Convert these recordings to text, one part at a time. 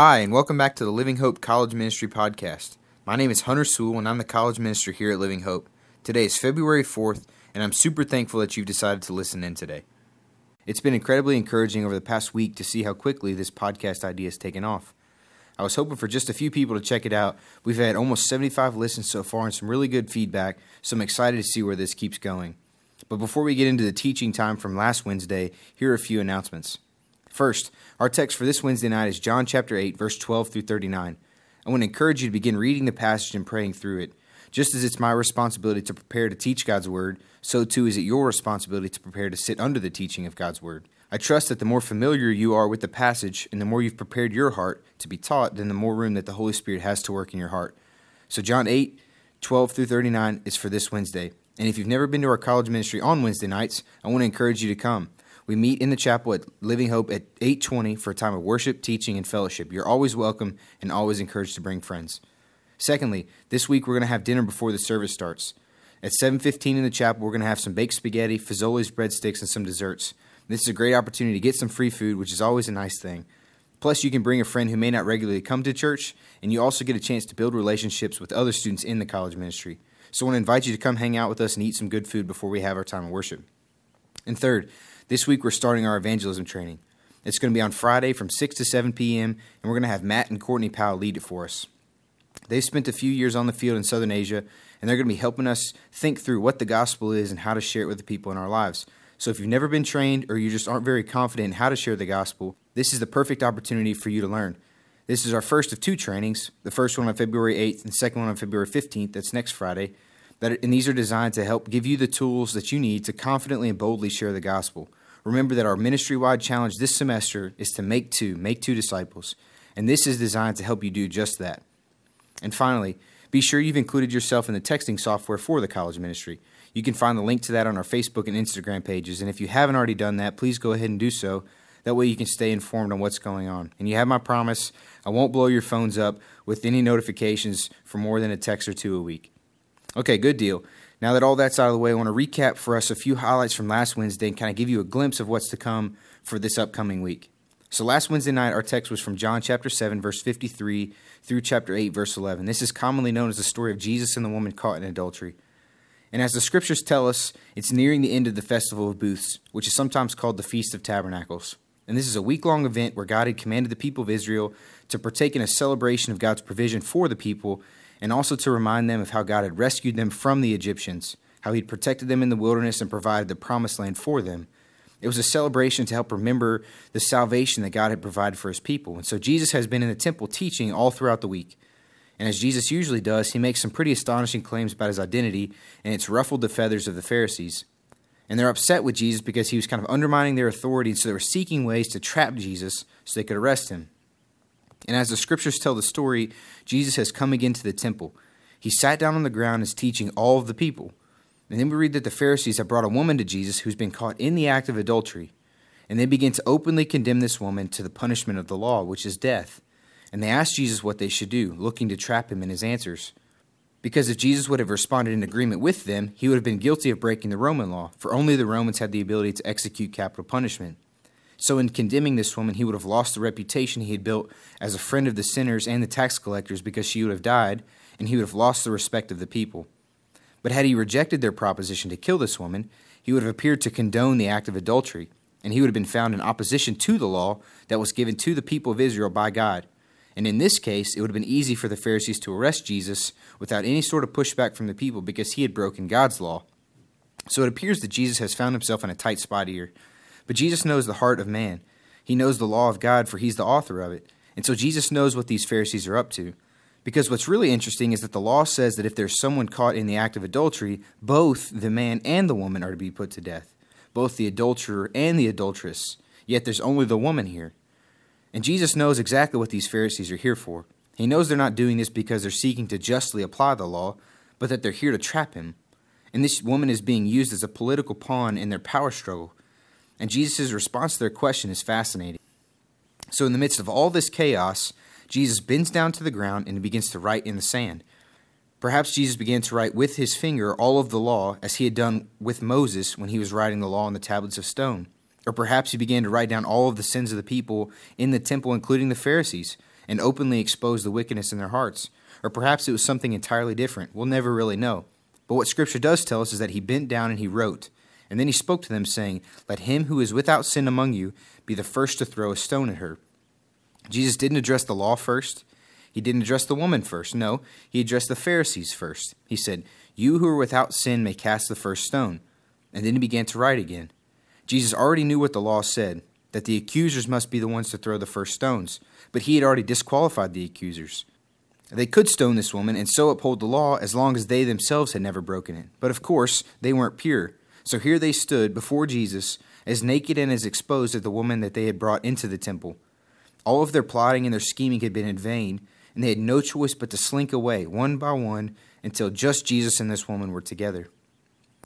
Hi, and welcome back to the Living Hope College Ministry Podcast. My name is Hunter Sewell, and I'm the college minister here at Living Hope. Today is February 4th, and I'm super thankful that you've decided to listen in today. It's been incredibly encouraging over the past week to see how quickly this podcast idea has taken off. I was hoping for just a few people to check it out. We've had almost 75 listens so far and some really good feedback, so I'm excited to see where this keeps going. But before we get into the teaching time from last Wednesday, here are a few announcements. First, our text for this Wednesday night is John chapter 8, verse 12 through 39. I want to encourage you to begin reading the passage and praying through it. Just as it's my responsibility to prepare to teach God's word, so too is it your responsibility to prepare to sit under the teaching of God's word. I trust that the more familiar you are with the passage and the more you've prepared your heart to be taught, then the more room that the Holy Spirit has to work in your heart. So, John 8, 12 through 39 is for this Wednesday. And if you've never been to our college ministry on Wednesday nights, I want to encourage you to come. We meet in the chapel at Living Hope at 8:20 for a time of worship, teaching, and fellowship. You're always welcome and always encouraged to bring friends. Secondly, this week we're going to have dinner before the service starts. At 7:15 in the chapel, we're going to have some baked spaghetti, Fazoli's breadsticks, and some desserts. This is a great opportunity to get some free food, which is always a nice thing. Plus, you can bring a friend who may not regularly come to church, and you also get a chance to build relationships with other students in the college ministry. So, I want to invite you to come hang out with us and eat some good food before we have our time of worship. And third, this week we're starting our evangelism training. It's going to be on Friday from 6 to 7 p.m., and we're going to have Matt and Courtney Powell lead it for us. They've spent a few years on the field in Southern Asia, and they're going to be helping us think through what the gospel is and how to share it with the people in our lives. So if you've never been trained or you just aren't very confident in how to share the gospel, this is the perfect opportunity for you to learn. This is our first of two trainings, the first one on February 8th and the second one on February 15th. That's next Friday. That, and these are designed to help give you the tools that you need to confidently and boldly share the gospel. Remember that our ministry wide challenge this semester is to make two, make two disciples. And this is designed to help you do just that. And finally, be sure you've included yourself in the texting software for the college ministry. You can find the link to that on our Facebook and Instagram pages. And if you haven't already done that, please go ahead and do so. That way you can stay informed on what's going on. And you have my promise I won't blow your phones up with any notifications for more than a text or two a week. Okay, good deal. Now that all that's out of the way, I want to recap for us a few highlights from last Wednesday and kind of give you a glimpse of what's to come for this upcoming week. So last Wednesday night, our text was from John chapter 7, verse 53 through chapter 8, verse 11. This is commonly known as the story of Jesus and the woman caught in adultery. And as the scriptures tell us, it's nearing the end of the Festival of Booths, which is sometimes called the Feast of Tabernacles. And this is a week long event where God had commanded the people of Israel to partake in a celebration of God's provision for the people and also to remind them of how God had rescued them from the Egyptians, how He'd protected them in the wilderness and provided the promised land for them. It was a celebration to help remember the salvation that God had provided for His people. And so Jesus has been in the temple teaching all throughout the week. And as Jesus usually does, he makes some pretty astonishing claims about his identity, and it's ruffled the feathers of the Pharisees. And they're upset with Jesus because he was kind of undermining their authority, and so they were seeking ways to trap Jesus so they could arrest him. And as the scriptures tell the story, Jesus has come again to the temple. He sat down on the ground and is teaching all of the people. And then we read that the Pharisees have brought a woman to Jesus who's been caught in the act of adultery. And they begin to openly condemn this woman to the punishment of the law, which is death. And they ask Jesus what they should do, looking to trap him in his answers. Because if Jesus would have responded in agreement with them, he would have been guilty of breaking the Roman law, for only the Romans had the ability to execute capital punishment. So, in condemning this woman, he would have lost the reputation he had built as a friend of the sinners and the tax collectors because she would have died, and he would have lost the respect of the people. But had he rejected their proposition to kill this woman, he would have appeared to condone the act of adultery, and he would have been found in opposition to the law that was given to the people of Israel by God. And in this case, it would have been easy for the Pharisees to arrest Jesus without any sort of pushback from the people because he had broken God's law. So it appears that Jesus has found himself in a tight spot here. But Jesus knows the heart of man. He knows the law of God, for he's the author of it. And so Jesus knows what these Pharisees are up to. Because what's really interesting is that the law says that if there's someone caught in the act of adultery, both the man and the woman are to be put to death, both the adulterer and the adulteress. Yet there's only the woman here. And Jesus knows exactly what these Pharisees are here for. He knows they're not doing this because they're seeking to justly apply the law, but that they're here to trap him. And this woman is being used as a political pawn in their power struggle. And Jesus' response to their question is fascinating. So, in the midst of all this chaos, Jesus bends down to the ground and begins to write in the sand. Perhaps Jesus began to write with his finger all of the law as he had done with Moses when he was writing the law on the tablets of stone. Or perhaps he began to write down all of the sins of the people in the temple, including the Pharisees. and openly exposed the wickedness in their hearts. Or perhaps it was something entirely different. We'll never really know. But what Scripture does tell us is that he bent down and he wrote. And then he spoke to them, saying, Let him who is without sin among you be the first to throw a stone at her. Jesus didn't address the law first. He didn't address the woman first. No, he addressed the Pharisees first. He said, You who are without sin may cast the first stone. And then he began to write again. Jesus already knew what the law said, that the accusers must be the ones to throw the first stones, but he had already disqualified the accusers. They could stone this woman and so uphold the law as long as they themselves had never broken it. But of course, they weren't pure. So here they stood before Jesus, as naked and as exposed as the woman that they had brought into the temple. All of their plotting and their scheming had been in vain, and they had no choice but to slink away, one by one, until just Jesus and this woman were together.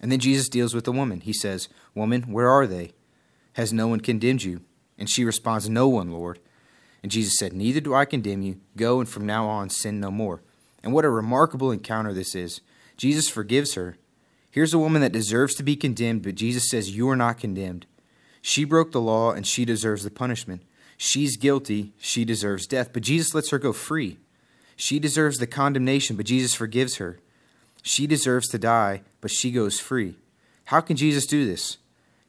And then Jesus deals with the woman. He says, Woman, where are they? Has no one condemned you? And she responds, No one, Lord. And Jesus said, Neither do I condemn you. Go and from now on sin no more. And what a remarkable encounter this is. Jesus forgives her. Here's a woman that deserves to be condemned, but Jesus says, You are not condemned. She broke the law and she deserves the punishment. She's guilty. She deserves death, but Jesus lets her go free. She deserves the condemnation, but Jesus forgives her. She deserves to die, but she goes free. How can Jesus do this?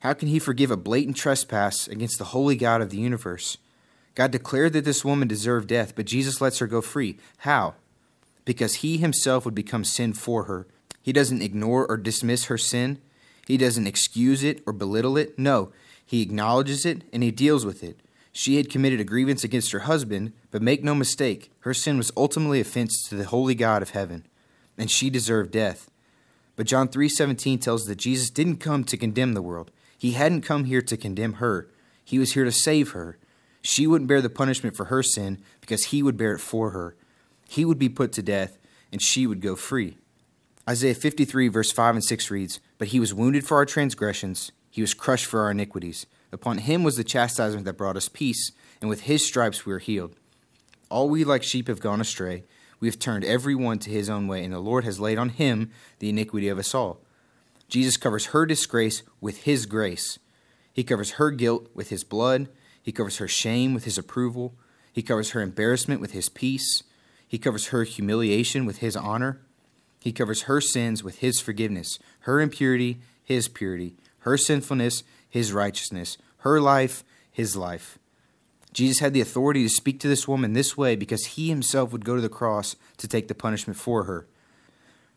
How can he forgive a blatant trespass against the holy God of the universe? God declared that this woman deserved death, but Jesus lets her go free. How? Because he himself would become sin for her. He doesn't ignore or dismiss her sin. He doesn't excuse it or belittle it. No, he acknowledges it and he deals with it. She had committed a grievance against her husband, but make no mistake, her sin was ultimately offense to the holy God of heaven, and she deserved death. But John 3:17 tells us that Jesus didn't come to condemn the world. He hadn't come here to condemn her. He was here to save her. She wouldn't bear the punishment for her sin because he would bear it for her. He would be put to death and she would go free. Isaiah 53, verse 5 and 6 reads, But he was wounded for our transgressions, he was crushed for our iniquities. Upon him was the chastisement that brought us peace, and with his stripes we are healed. All we like sheep have gone astray. We have turned every one to his own way, and the Lord has laid on him the iniquity of us all. Jesus covers her disgrace with his grace. He covers her guilt with his blood. He covers her shame with his approval. He covers her embarrassment with his peace. He covers her humiliation with his honor. He covers her sins with his forgiveness, her impurity, his purity, her sinfulness, his righteousness, her life, his life. Jesus had the authority to speak to this woman this way because he himself would go to the cross to take the punishment for her.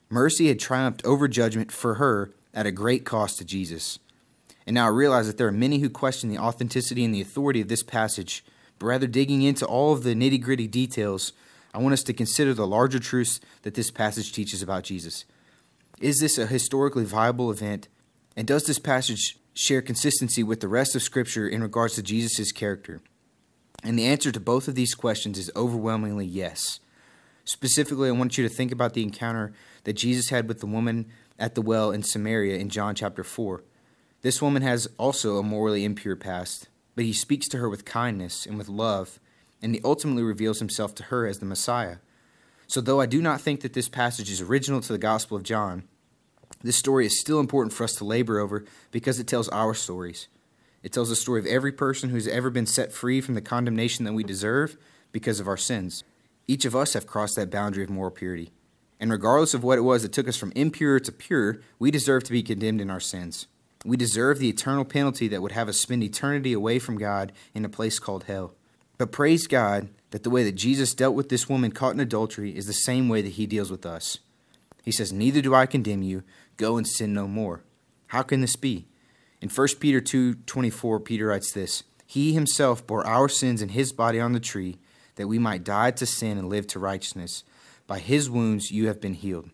Mercy had triumphed over judgment for her at a great cost to Jesus. And now I realize that there are many who question the authenticity and the authority of this passage, but rather digging into all of the nitty gritty details, I want us to consider the larger truths that this passage teaches about Jesus. Is this a historically viable event? And does this passage share consistency with the rest of Scripture in regards to Jesus' character? And the answer to both of these questions is overwhelmingly yes. Specifically, I want you to think about the encounter that Jesus had with the woman at the well in Samaria in John chapter 4. This woman has also a morally impure past, but he speaks to her with kindness and with love, and he ultimately reveals himself to her as the Messiah. So, though I do not think that this passage is original to the Gospel of John, this story is still important for us to labor over because it tells our stories. It tells the story of every person who's ever been set free from the condemnation that we deserve because of our sins. Each of us have crossed that boundary of moral purity. And regardless of what it was that took us from impure to pure, we deserve to be condemned in our sins. We deserve the eternal penalty that would have us spend eternity away from God in a place called hell. But praise God that the way that Jesus dealt with this woman caught in adultery is the same way that he deals with us. He says, Neither do I condemn you, go and sin no more. How can this be? In 1 Peter 2:24, Peter writes this: He himself bore our sins in his body on the tree, that we might die to sin and live to righteousness. By his wounds you have been healed.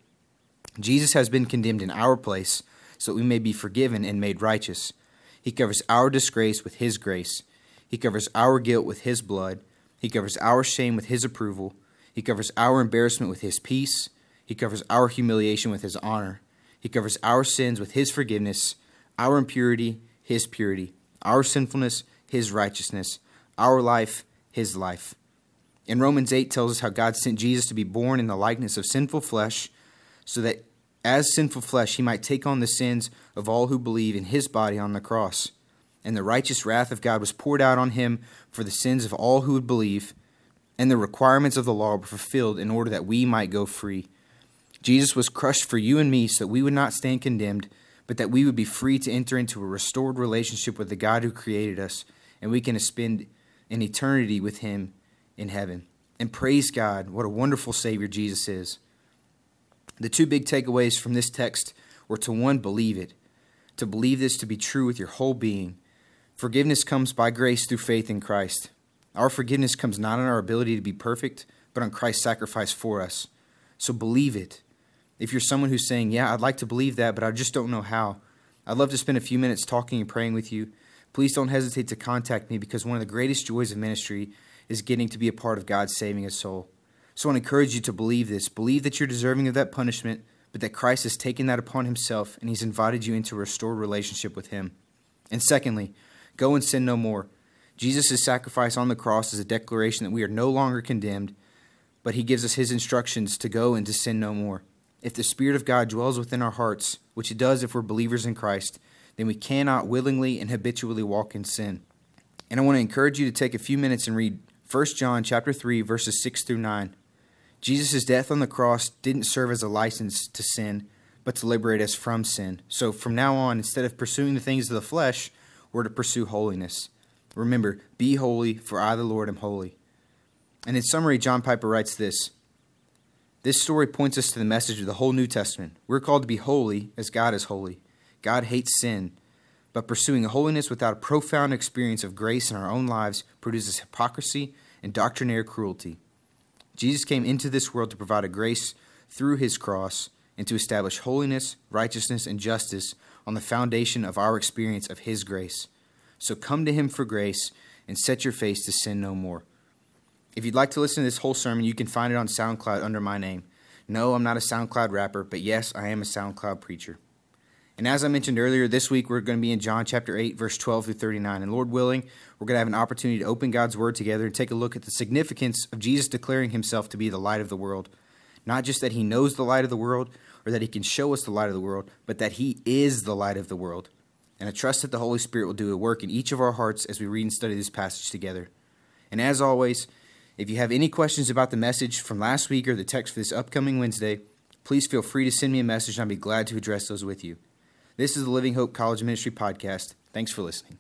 Jesus has been condemned in our place, so that we may be forgiven and made righteous. He covers our disgrace with his grace. He covers our guilt with his blood. He covers our shame with his approval. He covers our embarrassment with his peace. He covers our humiliation with his honor. He covers our sins with his forgiveness our impurity, his purity, our sinfulness, his righteousness, our life, his life. In Romans 8 tells us how God sent Jesus to be born in the likeness of sinful flesh, so that as sinful flesh he might take on the sins of all who believe in his body on the cross. And the righteous wrath of God was poured out on him for the sins of all who would believe. and the requirements of the law were fulfilled in order that we might go free. Jesus was crushed for you and me so that we would not stand condemned, but that we would be free to enter into a restored relationship with the God who created us, and we can spend an eternity with Him in heaven. And praise God, what a wonderful Savior Jesus is. The two big takeaways from this text were to one, believe it, to believe this to be true with your whole being. Forgiveness comes by grace through faith in Christ. Our forgiveness comes not on our ability to be perfect, but on Christ's sacrifice for us. So believe it. If you're someone who's saying, Yeah, I'd like to believe that, but I just don't know how, I'd love to spend a few minutes talking and praying with you. Please don't hesitate to contact me because one of the greatest joys of ministry is getting to be a part of God saving a soul. So I encourage you to believe this. Believe that you're deserving of that punishment, but that Christ has taken that upon himself and he's invited you into a restored relationship with him. And secondly, go and sin no more. Jesus' sacrifice on the cross is a declaration that we are no longer condemned, but he gives us his instructions to go and to sin no more. If the Spirit of God dwells within our hearts, which it does if we're believers in Christ, then we cannot willingly and habitually walk in sin. And I want to encourage you to take a few minutes and read 1 John chapter 3 verses 6 through 9. Jesus' death on the cross didn't serve as a license to sin, but to liberate us from sin. So from now on, instead of pursuing the things of the flesh, we're to pursue holiness. Remember, be holy, for I, the Lord, am holy. And in summary, John Piper writes this This story points us to the message of the whole New Testament. We're called to be holy as God is holy. God hates sin, but pursuing holiness without a profound experience of grace in our own lives produces hypocrisy and doctrinaire cruelty. Jesus came into this world to provide a grace through his cross and to establish holiness, righteousness, and justice on the foundation of our experience of his grace. So come to him for grace and set your face to sin no more. If you'd like to listen to this whole sermon, you can find it on SoundCloud under my name. No, I'm not a SoundCloud rapper, but yes, I am a SoundCloud preacher. And as I mentioned earlier, this week we're going to be in John chapter 8, verse 12 through 39. And Lord willing, we're going to have an opportunity to open God's word together and take a look at the significance of Jesus declaring himself to be the light of the world. Not just that he knows the light of the world or that he can show us the light of the world, but that he is the light of the world. And I trust that the Holy Spirit will do a work in each of our hearts as we read and study this passage together. And as always, if you have any questions about the message from last week or the text for this upcoming Wednesday, please feel free to send me a message and I'll be glad to address those with you. This is the Living Hope College Ministry Podcast. Thanks for listening.